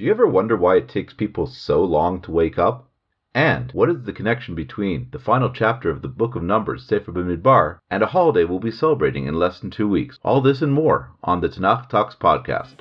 Do you ever wonder why it takes people so long to wake up? And what is the connection between the final chapter of the book of Numbers, Sefer Bamidbar, and a holiday we'll be celebrating in less than two weeks? All this and more on the Tanakh Talks podcast.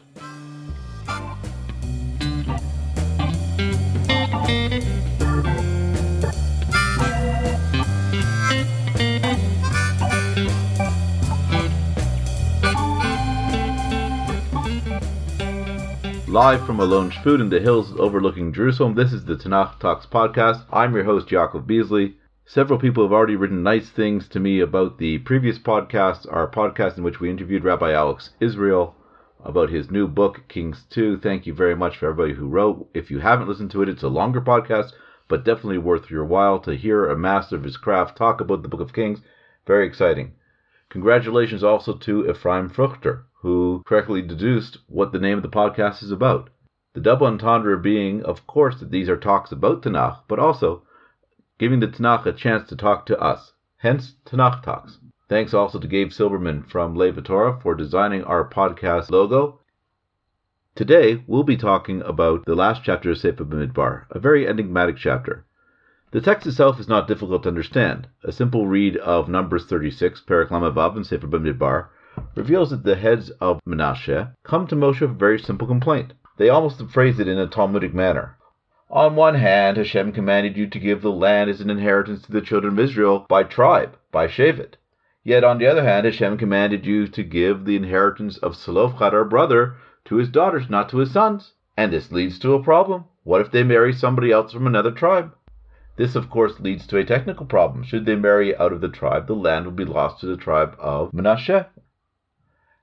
Live from Alon Shvut in the hills overlooking Jerusalem, this is the Tanakh Talks podcast. I'm your host, Yaakov Beasley. Several people have already written nice things to me about the previous podcast, our podcast in which we interviewed Rabbi Alex Israel about his new book, Kings 2. Thank you very much for everybody who wrote. If you haven't listened to it, it's a longer podcast, but definitely worth your while to hear a master of his craft talk about the Book of Kings. Very exciting. Congratulations also to Ephraim Fruchter, who correctly deduced what the name of the podcast is about. The double entendre being, of course, that these are talks about Tanakh, but also giving the Tanakh a chance to talk to us. Hence, Tanakh Talks. Thanks also to Gabe Silverman from Levatora for designing our podcast logo. Today, we'll be talking about the last chapter of Sefer Bamidbar, a very enigmatic chapter. The text itself is not difficult to understand. A simple read of Numbers 36, Perek Lamed Vav, and Sefer Bamidbar reveals that the heads of Menashe come to Moshe with a very simple complaint. They almost phrase it in a Talmudic manner. On one hand, Hashem commanded you to give the land as an inheritance to the children of Israel by tribe, by Shevet. Yet on the other hand, Hashem commanded you to give the inheritance of Zelophehad, our brother, to his daughters, not to his sons. And this leads to a problem. What if they marry somebody else from another tribe? This, of course, leads to a technical problem. Should they marry out of the tribe, the land will be lost to the tribe of Menashe.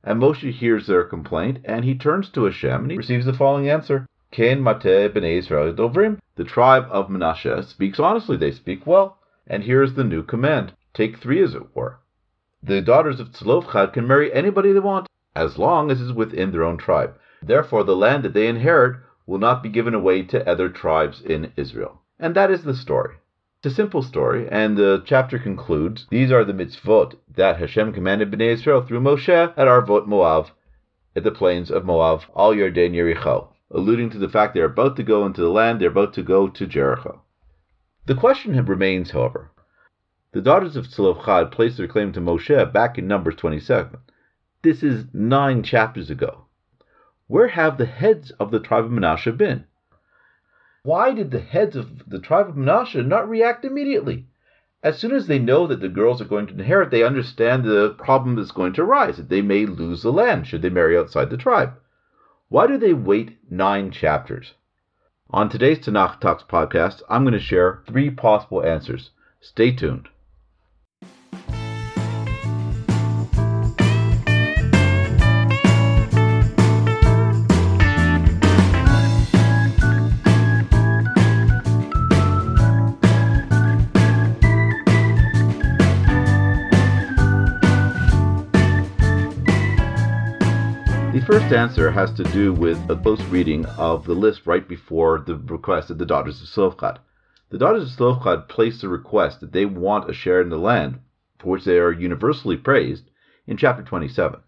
And Moshe hears their complaint, and he turns to Hashem, and he receives the following answer. Ken Mate B'nai Israel Dovrim. The tribe of Manasseh speaks honestly, they speak well. And here is the new command. Take three, as it were. The daughters of Tzlofchad can marry anybody they want, as long as it is within their own tribe. Therefore, the land that they inherit will not be given away to other tribes in Israel. And that is the story. It's a simple story, and the chapter concludes, These are the mitzvot that Hashem commanded Bnei Israel through Moshe at Arvot Moav, at the plains of Moav, al Yarden Yericho, alluding to the fact they're about to go into the land, they're about to go to Jericho. The question remains, however, the daughters of Zelophehad placed their claim to Moshe back in Numbers 27. This is nine chapters ago. Where have the heads of the tribe of Manasseh been? Why did the heads of the tribe of Manasseh not react immediately? As soon as they know that the girls are going to inherit, they understand the problem is going to arise, that they may lose the land should they marry outside the tribe. Why do they wait nine chapters? On today's Tanakh Talks podcast, I'm going to share three possible answers. Stay tuned. First answer has to do with a close reading of the list right before the request of the daughters of Zelophehad. The daughters of Zelophehad place the request that they want a share in the land, for which they are universally praised, in chapter 27.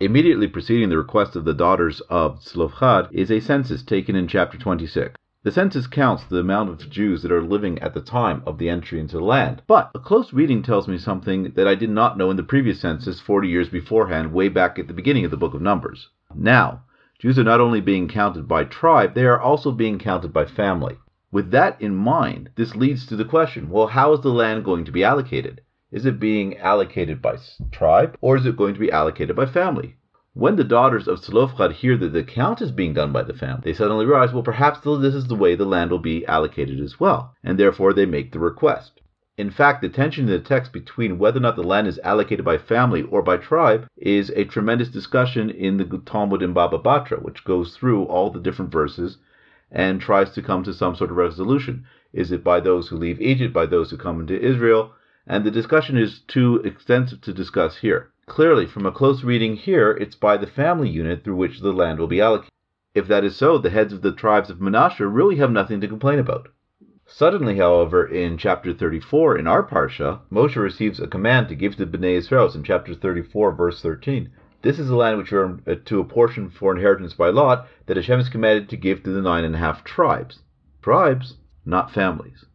Immediately preceding the request of the daughters of Zelophehad is a census taken in chapter 26. The census counts the amount of Jews that are living at the time of the entry into the land. But a close reading tells me something that I did not know in the previous census 40 years beforehand, way back at the beginning of the book of Numbers. Now, Jews are not only being counted by tribe, they are also being counted by family. With that in mind, this leads to the question well, how is the land going to be allocated? Is it being allocated by tribe, or is it going to be allocated by family? When the daughters of Zelophehad hear that the count is being done by the family, they suddenly realize, well, perhaps this is the way the land will be allocated as well, and therefore they make the request. In fact, the tension in the text between whether or not the land is allocated by family or by tribe is a tremendous discussion in the Talmud in Baba Batra, which goes through all the different verses and tries to come to some sort of resolution. Is it by those who leave Egypt, by those who come into Israel? And the discussion is too extensive to discuss here. Clearly, from a close reading here, it's by the family unit through which the land will be allocated. If that is so, the heads of the tribes of Manasseh really have nothing to complain about. Suddenly, however, in chapter 34 in our Parsha, Moshe receives a command to give to Bnei Israel in chapter 34, verse 13. This is the land which are uh, to apportion for inheritance by lot that Hashem is commanded to give to the nine and a half tribes. Tribes, not families.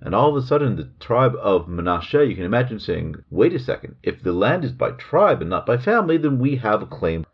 And all of a sudden, the tribe of Manasseh, you can imagine saying, wait a second, if the land is by tribe and not by family, then we have a claim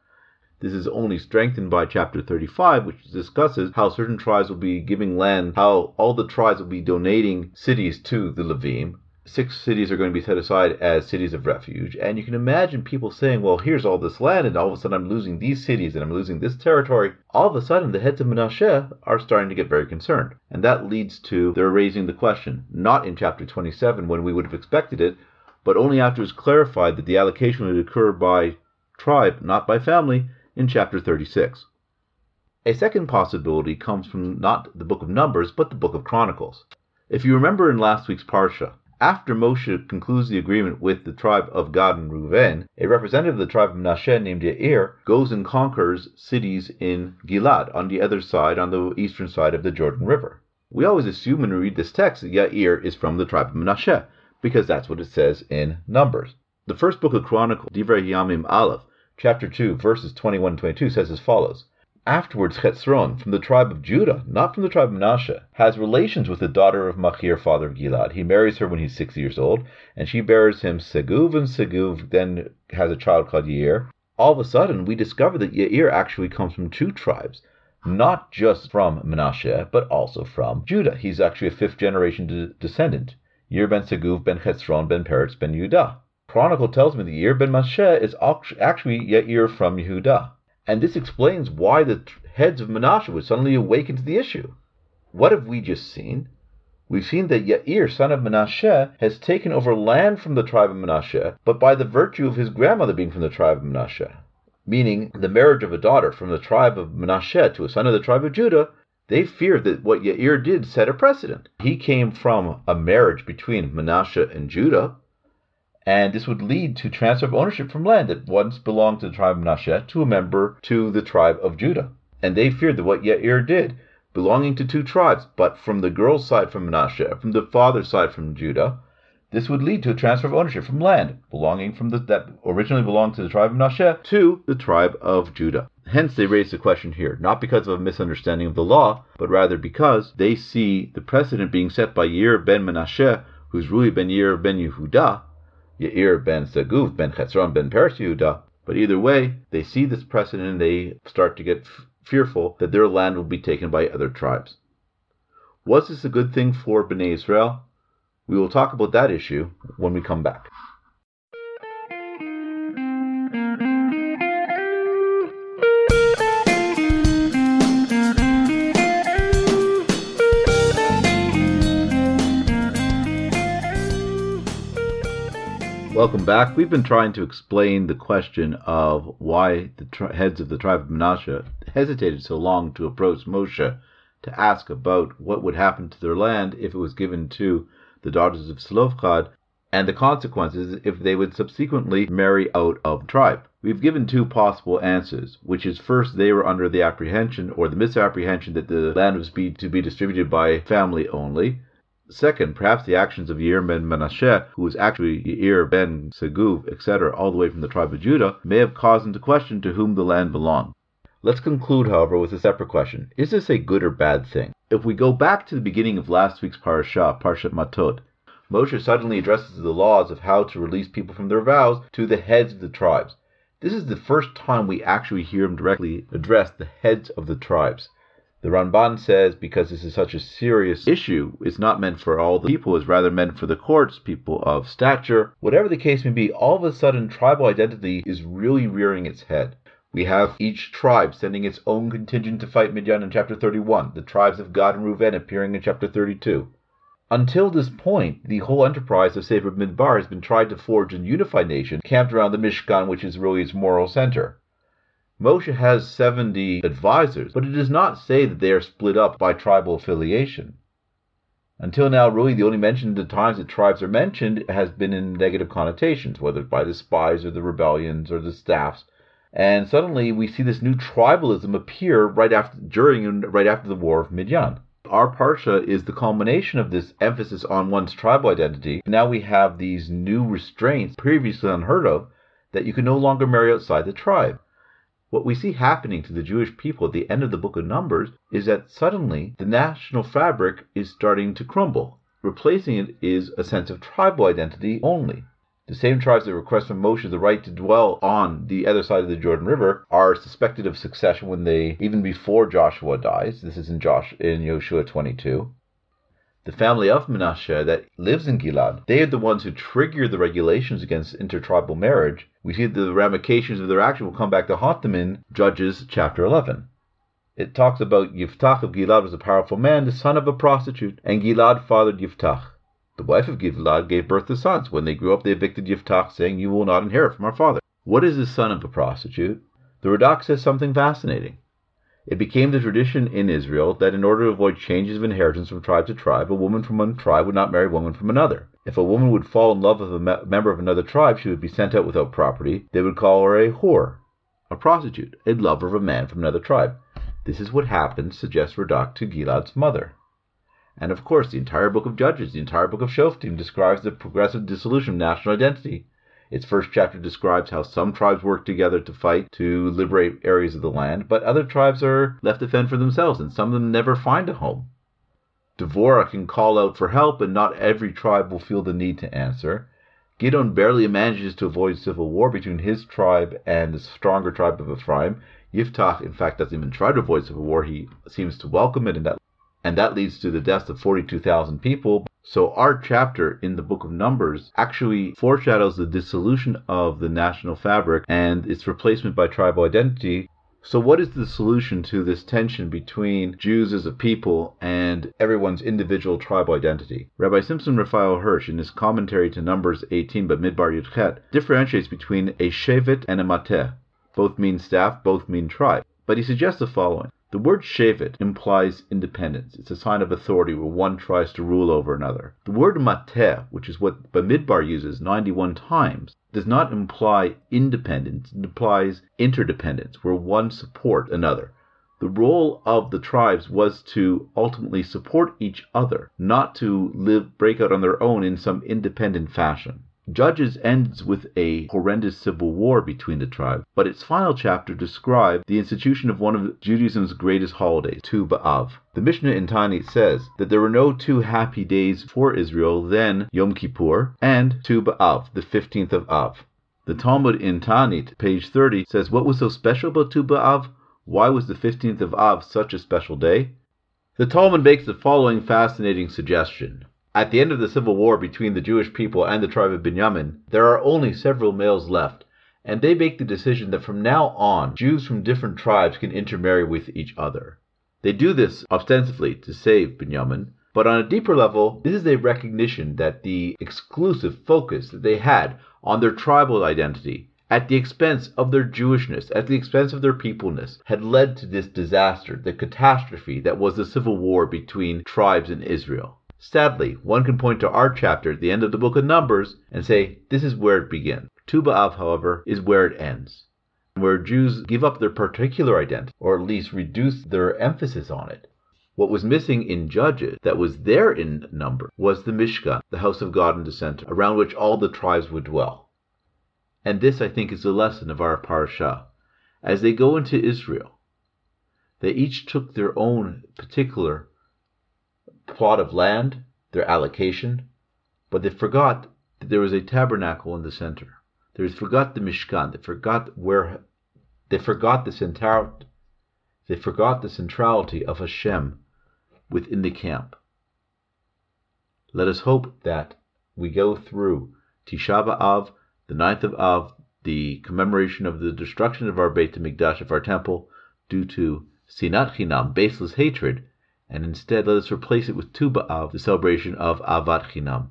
this is only strengthened by chapter 35, which discusses how certain tribes will be giving land, how all the tribes will be donating cities to the Levim. Six cities are going to be set aside as cities of refuge. And you can imagine people saying, well, here's all this land, and all of a sudden I'm losing these cities and I'm losing this territory. All of a sudden, the heads of Menashe are starting to get very concerned. And that leads to their raising the question, not in chapter 27 when we would have expected it, but only after it's clarified that the allocation would occur by tribe, not by family, in chapter 36. A second possibility comes from not the book of Numbers, but the book of Chronicles. If you remember in last week's Parsha, after Moshe concludes the agreement with the tribe of Gad and Reuven, a representative of the tribe of Manasseh named Yair goes and conquers cities in Gilad, on the other side, on the eastern side of the Jordan River. We always assume when we read this text that Yair is from the tribe of Manasseh, because that's what it says in Numbers. The first book of Chronicles, Divrei Yamim Aleph, chapter 2, verses 21 and 22 says as follows. Afterwards, Chetzron, from the tribe of Judah, not from the tribe of Manasseh, has relations with the daughter of Machir, father of Gilad. He marries her when he's six years old, and she bears him Seguv, and Seguv then has a child called Yair. All of a sudden, we discover that Yair actually comes from two tribes, not just from Manasseh, but also from Judah. He's actually a fifth generation de- descendant. Yair ben Seguv ben Chetzron ben Peretz ben Yudah. Chronicle tells me that Yair ben Manasseh is actually Yair from Yehuda. And this explains why the heads of Manasseh would suddenly awaken to the issue. What have we just seen? We've seen that Yair, son of Manasseh, has taken over land from the tribe of Manasseh, but by the virtue of his grandmother being from the tribe of Manasseh, meaning the marriage of a daughter from the tribe of Manasseh to a son of the tribe of Judah, they feared that what Yair did set a precedent. He came from a marriage between Manasseh and Judah, and this would lead to transfer of ownership from land that once belonged to the tribe of Manasseh to a member to the tribe of Judah. And they feared that what Yair did, belonging to two tribes, but from the girl's side from Manasseh, from the father's side from Judah, this would lead to a transfer of ownership from land belonging from the, that originally belonged to the tribe of Manasseh to the tribe of Judah. Hence, they raise the question here, not because of a misunderstanding of the law, but rather because they see the precedent being set by Yair ben Manasseh, who's Rui ben Yair ben Yehuda, Yair ben Seguv ben Chetzron ben Peretz Yehuda. But either way, they see this precedent and they start to get f- fearful that their land will be taken by other tribes. Was this a good thing for Bnei Israel? We will talk about that issue when we come back. Welcome back. We've been trying to explain the question of why the tri- heads of the tribe of Manasseh hesitated so long to approach Moshe to ask about what would happen to their land if it was given to the daughters of Zelophehad, and the consequences if they would subsequently marry out of tribe. We've given two possible answers, which is first they were under the apprehension or the misapprehension that the land was be, to be distributed by family only, Second, perhaps the actions of Yair ben Manasseh, who was actually Yair ben Seguv, etc., all the way from the tribe of Judah, may have caused him to question to whom the land belonged. Let's conclude, however, with a separate question. Is this a good or bad thing? If we go back to the beginning of last week's parasha, Parshat Matot, Moshe suddenly addresses the laws of how to release people from their vows to the heads of the tribes. This is the first time we actually hear him directly address the heads of the tribes. The Ramban says because this is such a serious issue, it's not meant for all the people, it's rather meant for the courts, people of stature. Whatever the case may be, all of a sudden tribal identity is really rearing its head. We have each tribe sending its own contingent to fight Midian in chapter 31, the tribes of Gad and Reuven appearing in chapter 32. Until this point, the whole enterprise of Sefer Midbar has been tried to forge a unified nation camped around the Mishkan, which is really its moral center. Moshe has 70 advisors, but it does not say that they are split up by tribal affiliation. Until now, really, the only mention of the times that tribes are mentioned has been in negative connotations, whether by the spies or the rebellions or the staffs. And suddenly we see this new tribalism appear right after, during and right after the war of Midian. Our parsha is the culmination of this emphasis on one's tribal identity. Now we have these new restraints previously unheard of that you can no longer marry outside the tribe. What we see happening to the Jewish people at the end of the book of Numbers is that suddenly the national fabric is starting to crumble. Replacing it is a sense of tribal identity only. The same tribes that request from Moshe the right to dwell on the other side of the Jordan River are suspected of succession when they, even before Joshua dies. This is in Josh in Joshua 22 the family of Menashe that lives in Gilad, they are the ones who trigger the regulations against intertribal marriage. We see the ramifications of their action will come back to haunt them in Judges chapter 11. It talks about Yiftach of Gilad was a powerful man, the son of a prostitute, and Gilad fathered Yiftach. The wife of Gilad gave birth to sons. When they grew up, they evicted Yiftach, saying, You will not inherit from our father. What is the son of a prostitute? The Radak says something fascinating. It became the tradition in Israel that in order to avoid changes of inheritance from tribe to tribe, a woman from one tribe would not marry a woman from another. If a woman would fall in love with a me- member of another tribe, she would be sent out without property. They would call her a whore, a prostitute, a lover of a man from another tribe. This is what happened, suggests Radak, to Gilad's mother. And of course, the entire book of Judges, the entire book of Shoftim describes the progressive dissolution of national identity. Its first chapter describes how some tribes work together to fight to liberate areas of the land, but other tribes are left to fend for themselves, and some of them never find a home. Devorah can call out for help, and not every tribe will feel the need to answer. Gideon barely manages to avoid civil war between his tribe and the stronger tribe of Ephraim. Yiftach, in fact, doesn't even try to avoid civil war. He seems to welcome it, and that and that leads to the deaths of 42,000 people. So our chapter in the book of Numbers actually foreshadows the dissolution of the national fabric and its replacement by tribal identity. So what is the solution to this tension between Jews as a people and everyone's individual tribal identity? Rabbi Samson Raphael Hirsch, in his commentary to Numbers 18 but Bamidbar Yudchet, differentiates between a shevet and a mateh. Both mean staff, both mean tribe. But he suggests the following. The word shevet implies independence. It's a sign of authority where one tries to rule over another. The word mateh, which is what Bamidbar uses 91 times, does not imply independence. It implies interdependence, where one supports another. The role of the tribes was to ultimately support each other, not to live break out on their own in some independent fashion. Judges ends with a horrendous civil war between the tribes, but its final chapter describes the institution of one of Judaism's greatest holidays, Tu B'Av. The Mishnah in Taanit says that there were no two happy days for Israel than Yom Kippur and Tu B'Av, the 15th of Av. The Talmud in Taanit, page 30, says what was so special about Tu B'Av? Why was the 15th of Av such a special day? The Talmud makes the following fascinating suggestion. At the end of the civil war between the Jewish people and the tribe of Benjamin, there are only several males left, and they make the decision that from now on, Jews from different tribes can intermarry with each other. They do this ostensibly to save Benjamin, but on a deeper level, this is a recognition that the exclusive focus that they had on their tribal identity at the expense of their Jewishness, at the expense of their peopleness, had led to this disaster, the catastrophe that was the civil war between tribes in Israel. Sadly, one can point to our chapter at the end of the book of Numbers and say this is where it begins. Tu however, is where it ends, where Jews give up their particular identity, or at least reduce their emphasis on it. What was missing in Judges that was there in Numbers was the Mishkan, the house of God in the center, around which all the tribes would dwell. And this, I think, is the lesson of our parasha. As they go into Israel, they each took their own particular plot of land, their allocation, but they forgot that there was a tabernacle in the center. They forgot the Mishkan. They forgot where. They forgot the central. They forgot the centrality of Hashem within the camp. Let us hope that we go through Tisha B'Av, the ninth of Av, the commemoration of the destruction of our Beit Hamikdash, of our temple, due to sinat chinam, baseless hatred, and instead let us replace it with Tu B'Av, the celebration of Ahavat Chinam,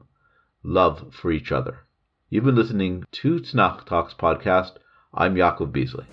love for each other. You've been listening to Tanakh Talks podcast. I'm Yaakov Beasley.